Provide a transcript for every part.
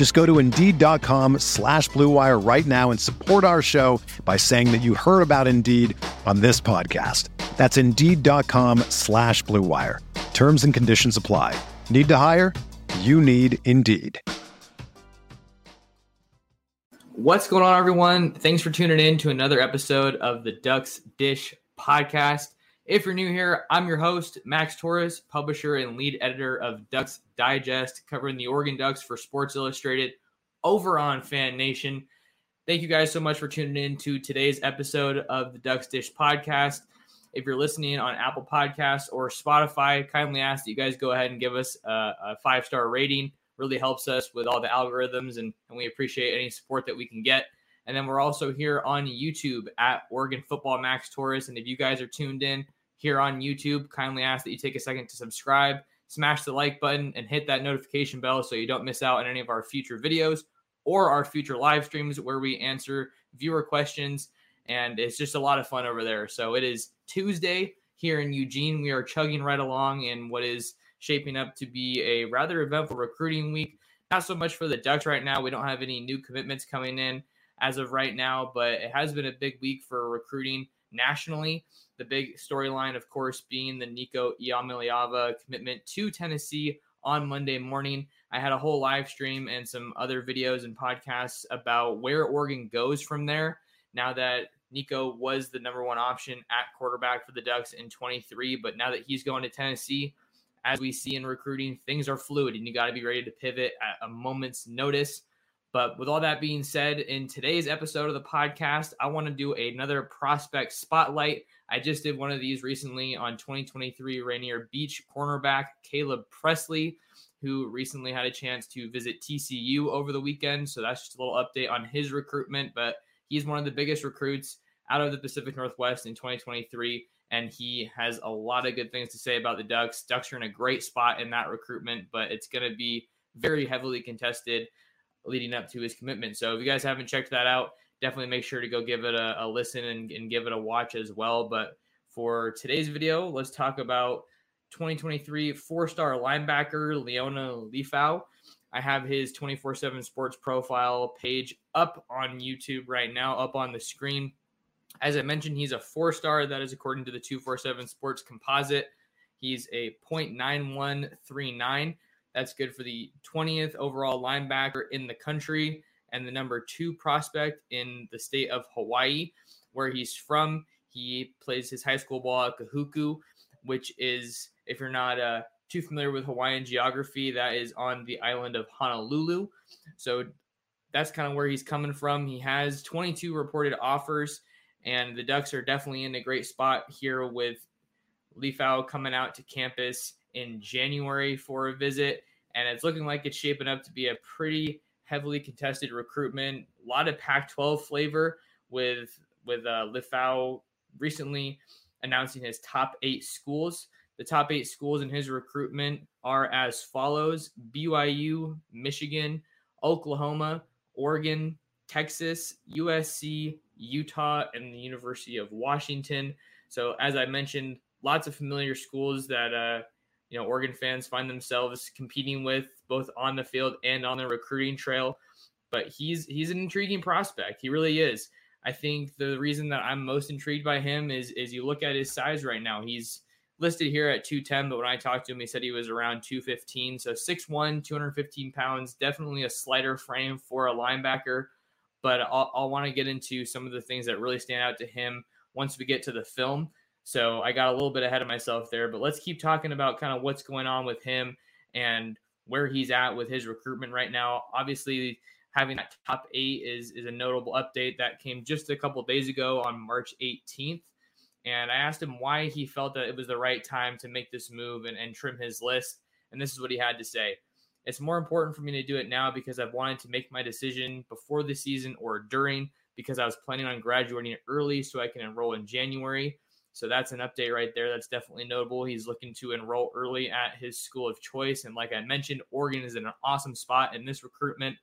Just go to Indeed.com slash BlueWire right now and support our show by saying that you heard about Indeed on this podcast. That's Indeed.com slash BlueWire. Terms and conditions apply. Need to hire? You need Indeed. What's going on, everyone? Thanks for tuning in to another episode of the Ducks Dish podcast. If you're new here, I'm your host, Max Torres, publisher and lead editor of Ducks Digest, covering the Oregon Ducks for Sports Illustrated over on Fan Nation. Thank you guys so much for tuning in to today's episode of the Ducks Dish podcast. If you're listening on Apple Podcasts or Spotify, kindly ask that you guys go ahead and give us a, a five star rating really helps us with all the algorithms, and, and we appreciate any support that we can get. And then we're also here on YouTube at Oregon Football Max Torres. And if you guys are tuned in here on YouTube, kindly ask that you take a second to subscribe, smash the like button, and hit that notification bell so you don't miss out on any of our future videos or our future live streams where we answer viewer questions. And it's just a lot of fun over there. So it is Tuesday here in Eugene. We are chugging right along in what is shaping up to be a rather eventful recruiting week. Not so much for the Ducks right now. We don't have any new commitments coming in as of right now, but it has been a big week for recruiting nationally. The big storyline, of course, being the Nico Iamaleava commitment to Tennessee on Monday morning. I had a whole live stream and some other videos and podcasts about where Oregon goes from there. Now that Nico was the number one option at quarterback for the Ducks in 23, but now that he's going to Tennessee, as we see in recruiting, things are fluid and you got to be ready to pivot at a moment's notice. But with all that being said, in today's episode of the podcast, I want to do another prospect spotlight. I just did one of these recently on 2023 Rainier Beach cornerback Caleb Presley, who recently had a chance to visit TCU over the weekend. So that's just a little update on his recruitment. But he's one of the biggest recruits out of the Pacific Northwest in 2023 and he has a lot of good things to say about the Ducks. Ducks are in a great spot in that recruitment, but it's going to be very heavily contested leading up to his commitment. So if you guys haven't checked that out, definitely make sure to go give it a, a listen and, and give it a watch as well. But for today's video, let's talk about 2023 four-star linebacker Liona Lefau. I have his 24/7 sports profile page up on YouTube right now, up on the screen. As I mentioned, he's a four star. That is according to the 247 Sports Composite. He's a 0.9139. That's good for the 20th overall linebacker in the country and the number two prospect in the state of Hawaii, where he's from. He plays his high school ball at Kahuku, which is, if you're not uh, too familiar with Hawaiian geography, that is on the island of Honolulu. So that's kind of where he's coming from. He has 22 reported offers and the Ducks are definitely in a great spot here with Lefau coming out to campus in January for a visit. And it's looking like it's shaping up to be a pretty heavily contested recruitment. A lot of Pac 12 flavor with with uh, Lefau recently announcing his top eight schools. The top eight schools in his recruitment are as follows BYU, Michigan, Oklahoma, Oregon, Texas, USC, Utah, and the University of Washington. So, as I mentioned, lots of familiar schools that uh, you know Oregon fans find themselves competing with both on the field and on the recruiting trail. But he's he's an intriguing prospect. He really is. I think the reason that I'm most intrigued by him is is you look at his size right now. He's listed here at 210, but when I talked to him, he said he was around 215. So 6'1, 215 pounds, definitely a slighter frame for a linebacker but I'll, I'll want to get into some of the things that really stand out to him once we get to the film. So I got a little bit ahead of myself there, but let's keep talking about kind of what's going on with him and where he's at with his recruitment right now. Obviously, having that top eight is is a notable update that came just a couple days ago on March 18th. And I asked him why he felt that it was the right time to make this move and, and trim his list. And this is what he had to say. It's more important for me to do it now because I've wanted to make my decision before the season or during because I was planning on graduating early so I can enroll in January. So that's an update right there. That's definitely notable. He's looking to enroll early at his school of choice. And like I mentioned, Oregon is in an awesome spot in this recruitment.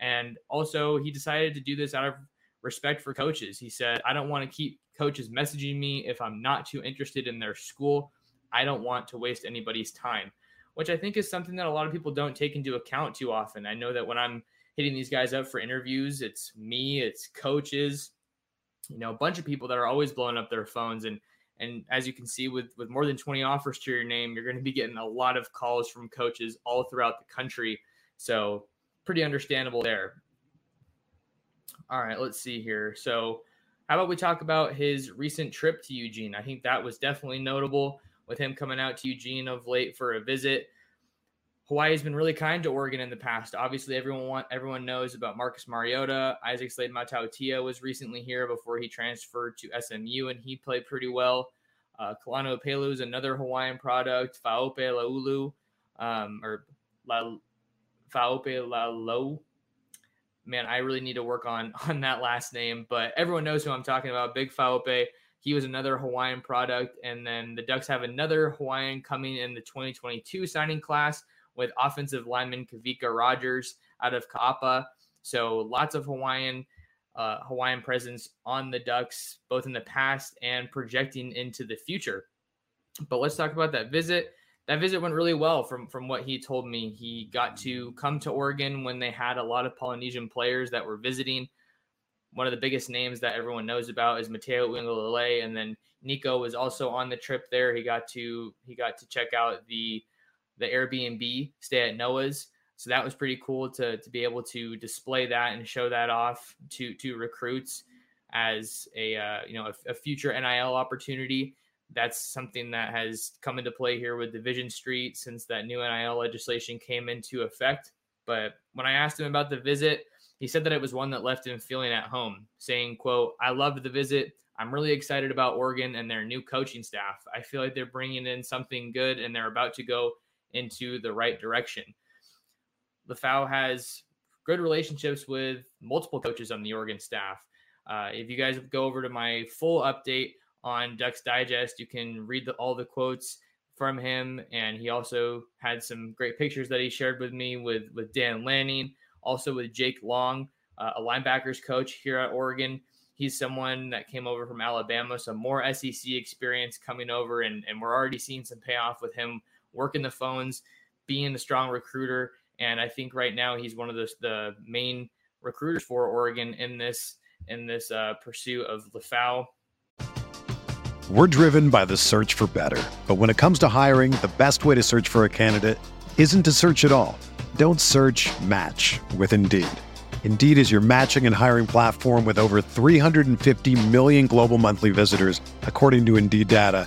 And also, he decided to do this out of respect for coaches. He said, I don't want to keep coaches messaging me if I'm not too interested in their school. I don't want to waste anybody's time, which I think is something that a lot of people don't take into account too often. I know that when I'm hitting these guys up for interviews, it's me, it's coaches, you know, a bunch of people that are always blowing up their phones and and as you can see with with more than 20 offers to your name, you're going to be getting a lot of calls from coaches all throughout the country. So, pretty understandable there. All right, let's see here. So, how about we talk about his recent trip to Eugene? I think that was definitely notable with him coming out to Eugene of late for a visit. Hawaii has been really kind to Oregon in the past. Obviously, everyone want, everyone knows about Marcus Mariota. Isaac Slade Matautia was recently here before he transferred to SMU, and he played pretty well. Uh, Kalano Pelu is another Hawaiian product. Faope Laulu, um, or La, Faope Lalo. Man, I really need to work on on that last name, but everyone knows who I'm talking about. Big Faope. He was another Hawaiian product, and then the Ducks have another Hawaiian coming in the 2022 signing class with offensive lineman Kavika Rogers out of Kaapa. So lots of Hawaiian uh, Hawaiian presence on the Ducks, both in the past and projecting into the future. But let's talk about that visit. That visit went really well from from what he told me. He got to come to Oregon when they had a lot of Polynesian players that were visiting. One of the biggest names that everyone knows about is Matayo Uiagalelei, and then Nico was also on the trip there. He got to he got to check out the the Airbnb stay at Noah's. So that was pretty cool to to be able to display that and show that off to to recruits as a uh, you know a, a, future NIL opportunity. That's something that has come into play here with Division Street since that new NIL legislation came into effect. But when I asked him about the visit, he said that it was one that left him feeling at home, saying, "quote I loved the visit. I'm really excited about Oregon and their new coaching staff. I feel like they're bringing in something good and they're about to go into the right direction. LaFau has good relationships with multiple coaches on the Oregon staff. Uh, if you guys go over to my full update on Ducks Digest, you can read the, all the quotes from him, and he also had some great pictures that he shared with me with with Dan Lanning, also with Jake Long, uh, a linebackers coach here at Oregon. He's someone that came over from Alabama, so more SEC experience coming over, and, and we're already seeing some payoff with him working the phones, being a strong recruiter. And I think right now he's one of the, the main recruiters for Oregon in this in this uh, pursuit of LaFau. We're driven by the search for better. But when it comes to hiring, the best way to search for a candidate isn't to search at all. Don't search match with Indeed. Indeed is your matching and hiring platform with over 350 million global monthly visitors, according to Indeed data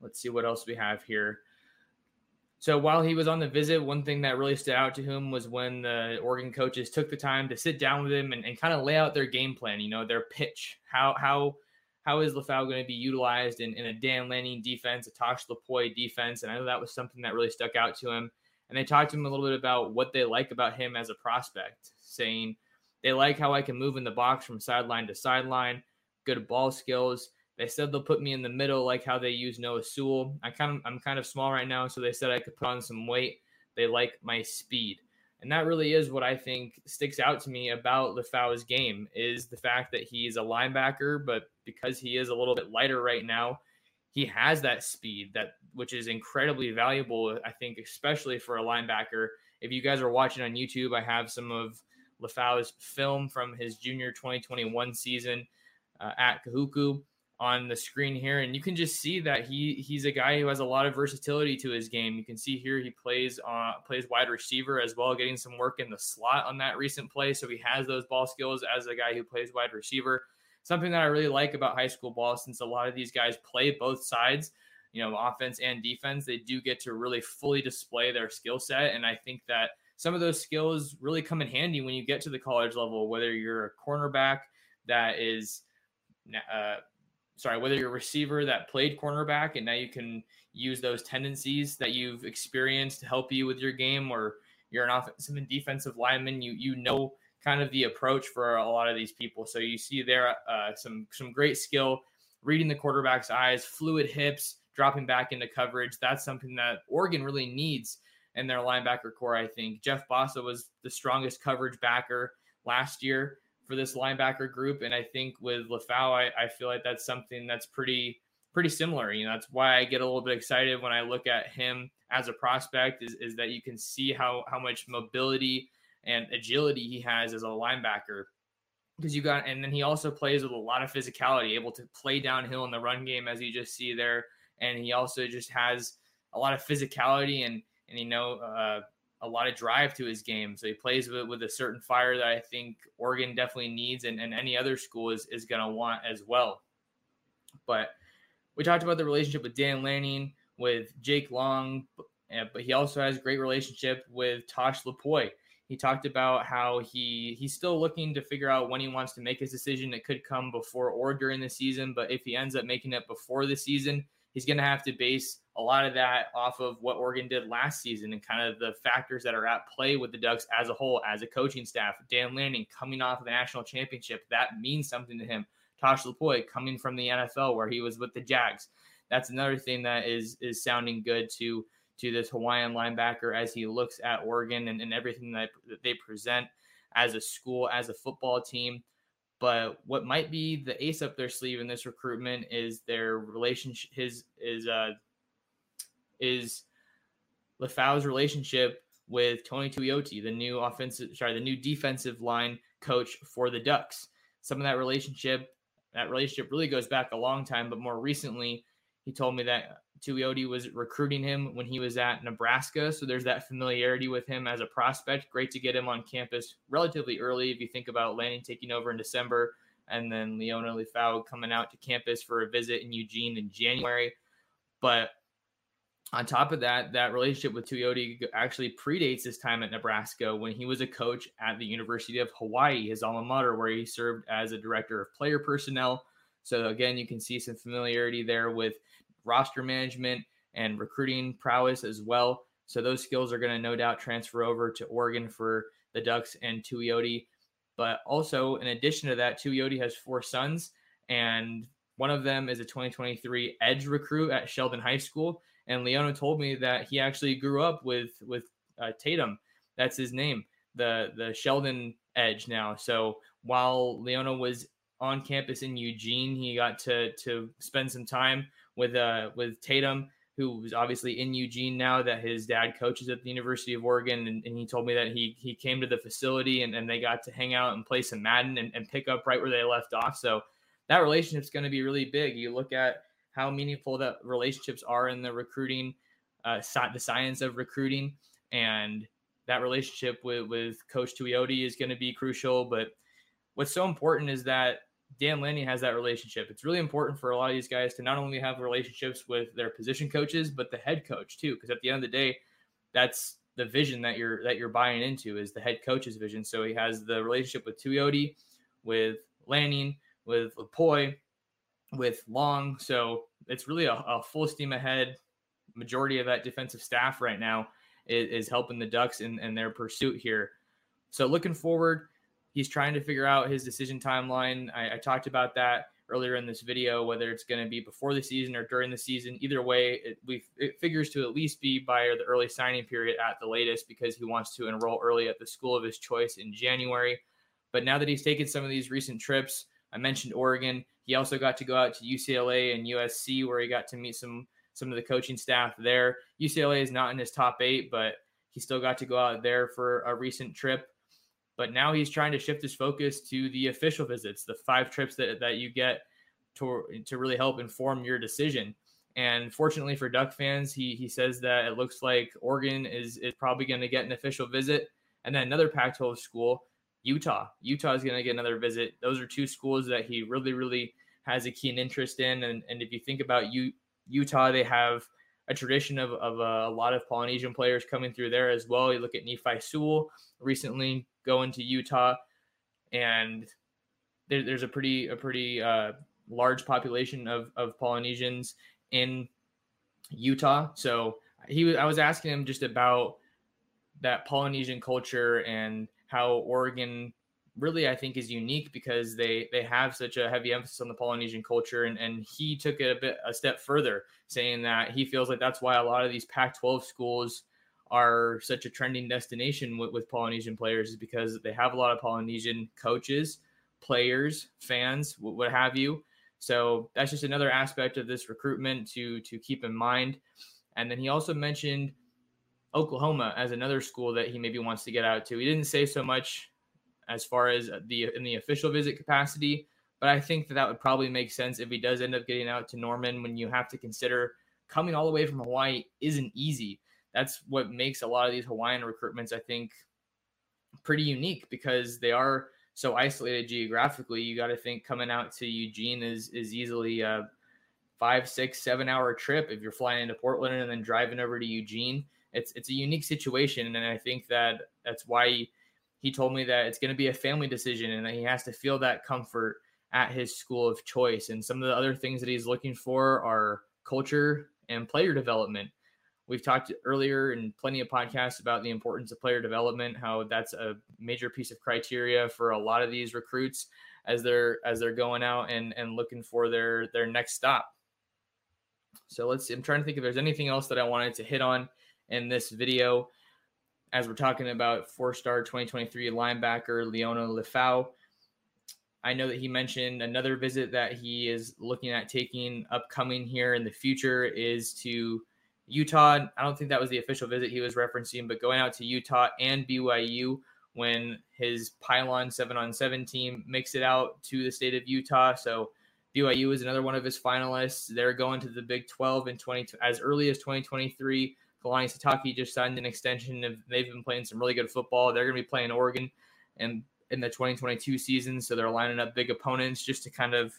Let's see what else we have here. So while he was on the visit, one thing that really stood out to him was when the Oregon coaches took the time to sit down with him and, and kind of lay out their game plan, you know, their pitch. How how how is Lefau going to be utilized in, in a Dan Lanning defense, a Tosh Lupoi defense? And I know that was something that really stuck out to him. And they talked to him a little bit about what they like about him as a prospect, saying they like how I can move in the box from sideline to sideline, good ball skills. They said they'll put me in the middle, like how they use Noah Sewell. I kind of I'm kind of small right now, so they said I could put on some weight. They like my speed. And that really is what I think sticks out to me about Lefau's game is the fact that he's a linebacker, but because he is a little bit lighter right now, he has that speed that which is incredibly valuable i think especially for a linebacker if you guys are watching on youtube i have some of lefau's film from his junior 2021 season uh, at kahuku on the screen here and you can just see that he he's a guy who has a lot of versatility to his game. You can see here he plays uh plays wide receiver as well getting some work in the slot on that recent play. So he has those ball skills as a guy who plays wide receiver. Something that I really like about high school ball since a lot of these guys play both sides, you know, offense and defense, they do get to really fully display their skill set. And I think that some of those skills really come in handy when you get to the college level, whether you're a cornerback that is, uh, sorry, whether you're a receiver that played cornerback and now you can use those tendencies that you've experienced to help you with your game, or you're an offensive and defensive lineman, you you know kind of the approach for a lot of these people. So you see there uh, some some great skill, reading the quarterback's eyes, fluid hips, dropping back into coverage. That's something that Oregon really needs in their linebacker corps. I think Jeff Bassa was the strongest coverage backer last year for this linebacker group, and I think with LaFau, I, I feel like that's something that's pretty pretty similar. You know, that's why I get a little bit excited when I look at him as a prospect. Is, is that you can see how how much mobility and agility he has as a linebacker. Because you got, and then he also plays with a lot of physicality, able to play downhill in the run game, as you just see there. And he also just has a lot of physicality and, and you know, uh, a lot of drive to his game. So he plays with, with a certain fire that I think Oregon definitely needs and, and any other school is, is going to want as well. But we talked about the relationship with Dan Lanning, with Jake Long, but he also has a great relationship with Tosh Lupoi. He talked about how he he's still looking to figure out when he wants to make his decision. It could come before or during the season, but if he ends up making it before the season, he's going to have to base a lot of that off of what Oregon did last season and kind of the factors that are at play with the Ducks as a whole, as a coaching staff. Dan Lanning coming off of the national championship, that means something to him. Tosh Lupoi coming from the NFL where he was with the Jags. That's another thing that is is sounding good to to this Hawaiian linebacker as he looks at Oregon and, and everything that, that they present as a school, as a football team. But what might be the ace up their sleeve in this recruitment is their relationship. His is uh is Lefau's relationship with Tony Tuioti, the new offensive, sorry, the new defensive line coach for the Ducks. Some of that relationship, that relationship really goes back a long time, but more recently, he told me that Tuioti was recruiting him when he was at Nebraska. So there's that familiarity with him as a prospect. Great to get him on campus relatively early. If you think about Lanning taking over in December and then Liona Lefau coming out to campus for a visit in Eugene in January. But on top of that, that relationship with Tuioti actually predates his time at Nebraska when he was a coach at the University of Hawaii, his alma mater, where he served as a director of player personnel. So again, you can see some familiarity there with roster management and recruiting prowess as well. So those skills are going to no doubt transfer over to Oregon for the Ducks and Tuioti. But also, in addition to that, Tuioti has four sons, and one of them is a 2023 Edge recruit at Sheldon High School. And Liona told me that he actually grew up with with uh, Tatum. That's his name, the the Sheldon Edge now. So while Liona was on campus in Eugene, he got to to spend some time with uh with Tatum, who's obviously in Eugene now that his dad coaches at the University of Oregon. And, and he told me that he he came to the facility and, and they got to hang out and play some Madden and, and pick up right where they left off. So that relationship is going to be really big. You look at how meaningful that relationships are in the recruiting, uh, the science of recruiting, and that relationship with with Coach Tuioti is going to be crucial. But what's so important is that Dan Lanning has that relationship. It's really important for a lot of these guys to not only have relationships with their position coaches, but the head coach too. Because at the end of the day, that's the vision that you're that you're buying into is the head coach's vision. So he has the relationship with Tuioti, with Lanning, with Lupoi, with Long. So it's really a, a, full steam ahead. Majority of that defensive staff right now is, is helping the Ducks in, in their pursuit here. So looking forward, he's trying to figure out his decision timeline. I, I talked about that earlier in this video, whether it's going to be before the season or during the season. Either way, it, we, it figures to at least be by the early signing period at the latest because he wants to enroll early at the school of his choice in January. But now that he's taken some of these recent trips, I mentioned Oregon. He also got to go out to UCLA and USC where he got to meet some some of the coaching staff there. UCLA is not in his top eight, but he still got to go out there for a recent trip. But now he's trying to shift his focus to the official visits, the five trips that, that you get to, to really help inform your decision. And fortunately for Duck fans, he he says that it looks like Oregon is is probably going to get an official visit, and then another Pac-12 school Utah. Utah is going to get another visit. Those are two schools that he really, really has a keen interest in. And, and if you think about U, Utah, they have a tradition of, of uh, a lot of Polynesian players coming through there as well. You look at Nephi Sewell recently going to Utah, and there, there's a pretty a pretty uh, large population of, of Polynesians in Utah. So he was I was asking him just about that Polynesian culture and how Oregon really I think is unique because they they have such a heavy emphasis on the Polynesian culture and and he took it a bit a step further saying that he feels like that's why a lot of these Pac-12 schools are such a trending destination with, with Polynesian players is because they have a lot of Polynesian coaches, players, fans, what have you. So that's just another aspect of this recruitment to to keep in mind. And then he also mentioned Oklahoma as another school that he maybe wants to get out to. He didn't say so much as far as the in the official visit capacity, but I think that that would probably make sense if he does end up getting out to Norman. When you have to consider coming all the way from Hawaii isn't easy. That's what makes a lot of these Hawaiian recruitments, I think, pretty unique because they are so isolated geographically. You got to think coming out to Eugene is is easily a five, six, seven hour trip if you're flying into Portland and then driving over to Eugene it's it's a unique situation, and I think that that's why he, he told me that it's going to be a family decision, and that he has to feel that comfort at his school of choice. And some of the other things that he's looking for are culture and player development. We've talked earlier in plenty of podcasts about the importance of player development, how that's a major piece of criteria for a lot of these recruits as they're as they're going out and and looking for their their next stop. So let's. I'm trying to think if there's anything else that I wanted to hit on in this video as we're talking about four star 2023 linebacker Liona Lefau. I know that he mentioned another visit that he is looking at taking upcoming here in the future is to Utah. I don't think that was the official visit he was referencing, but going out to Utah and BYU when his pylon seven on seven team makes it out to the state of Utah. So BYU is another one of his finalists. They're going to the Big 12 in 20 as early as 2023. Kalani Sitake just signed an extension. Of, they've been playing some really good football. They're going to be playing Oregon and in the 2022 season, so they're lining up big opponents just to kind of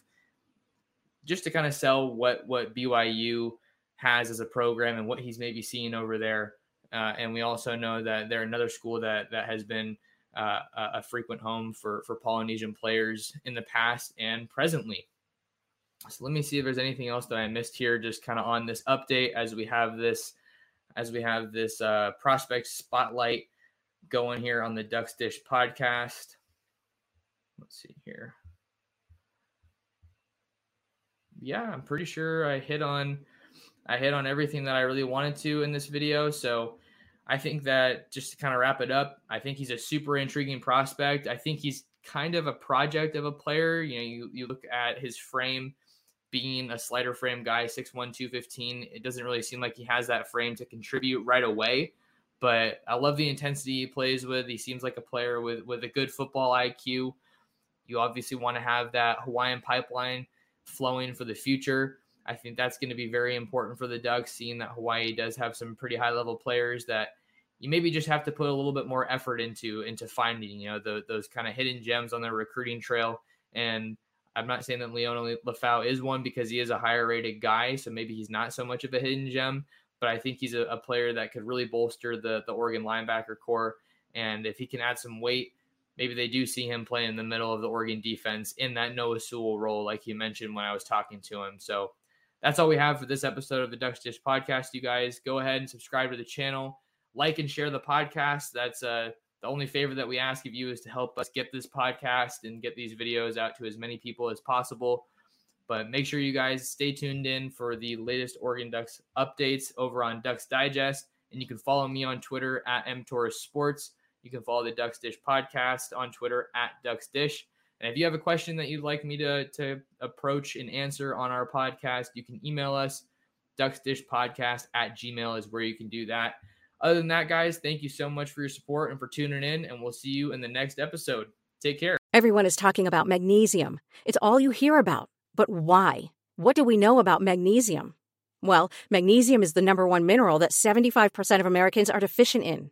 just to kind of sell what what BYU has as a program and what he's maybe seeing over there. Uh, and we also know that they're another school that that has been uh, a frequent home for for Polynesian players in the past and presently. So let me see if there's anything else that I missed here, just kind of on this update as we have this as we have this uh, prospect spotlight going here on the Ducks Dish podcast. Let's see here. Yeah, I'm pretty sure I hit on I hit on everything that I really wanted to in this video. So I think that just to kind of wrap it up, I think he's a super intriguing prospect. I think he's kind of a project of a player. You know, you, you look at his frame being a slider frame guy, 6'1, 215, it doesn't really seem like he has that frame to contribute right away. But I love the intensity he plays with. He seems like a player with, with a good football IQ. You obviously want to have that Hawaiian pipeline flowing for the future. I think that's going to be very important for the Ducks, seeing that Hawaii does have some pretty high level players that you maybe just have to put a little bit more effort into into finding you know the, those kind of hidden gems on their recruiting trail. And I'm not saying that Liona Lefau is one because he is a higher rated guy, so maybe he's not so much of a hidden gem. But I think he's a, a player that could really bolster the the Oregon linebacker corps. And if he can add some weight, maybe they do see him play in the middle of the Oregon defense in that Noah Sewell role, like you mentioned when I was talking to him. So that's all we have for this episode of the Ducks Dish podcast. You guys go ahead and subscribe to the channel like and share the podcast. That's uh, the only favor that we ask of you is to help us get this podcast and get these videos out to as many people as possible. But make sure you guys stay tuned in for the latest Oregon Ducks updates over on Ducks Digest. And you can follow me on Twitter at mtorres sports. You can follow the Ducks Dish podcast on Twitter at Ducks Dish. And if you have a question that you'd like me to, to approach and answer on our podcast, you can email us. Ducksdishpodcast at gmail is where you can do that. Other than that, guys, thank you so much for your support and for tuning in, and we'll see you in the next episode. Take care. Everyone is talking about magnesium. It's all you hear about. But why? What do we know about magnesium? Well, magnesium is the number one mineral that 75% of Americans are deficient in.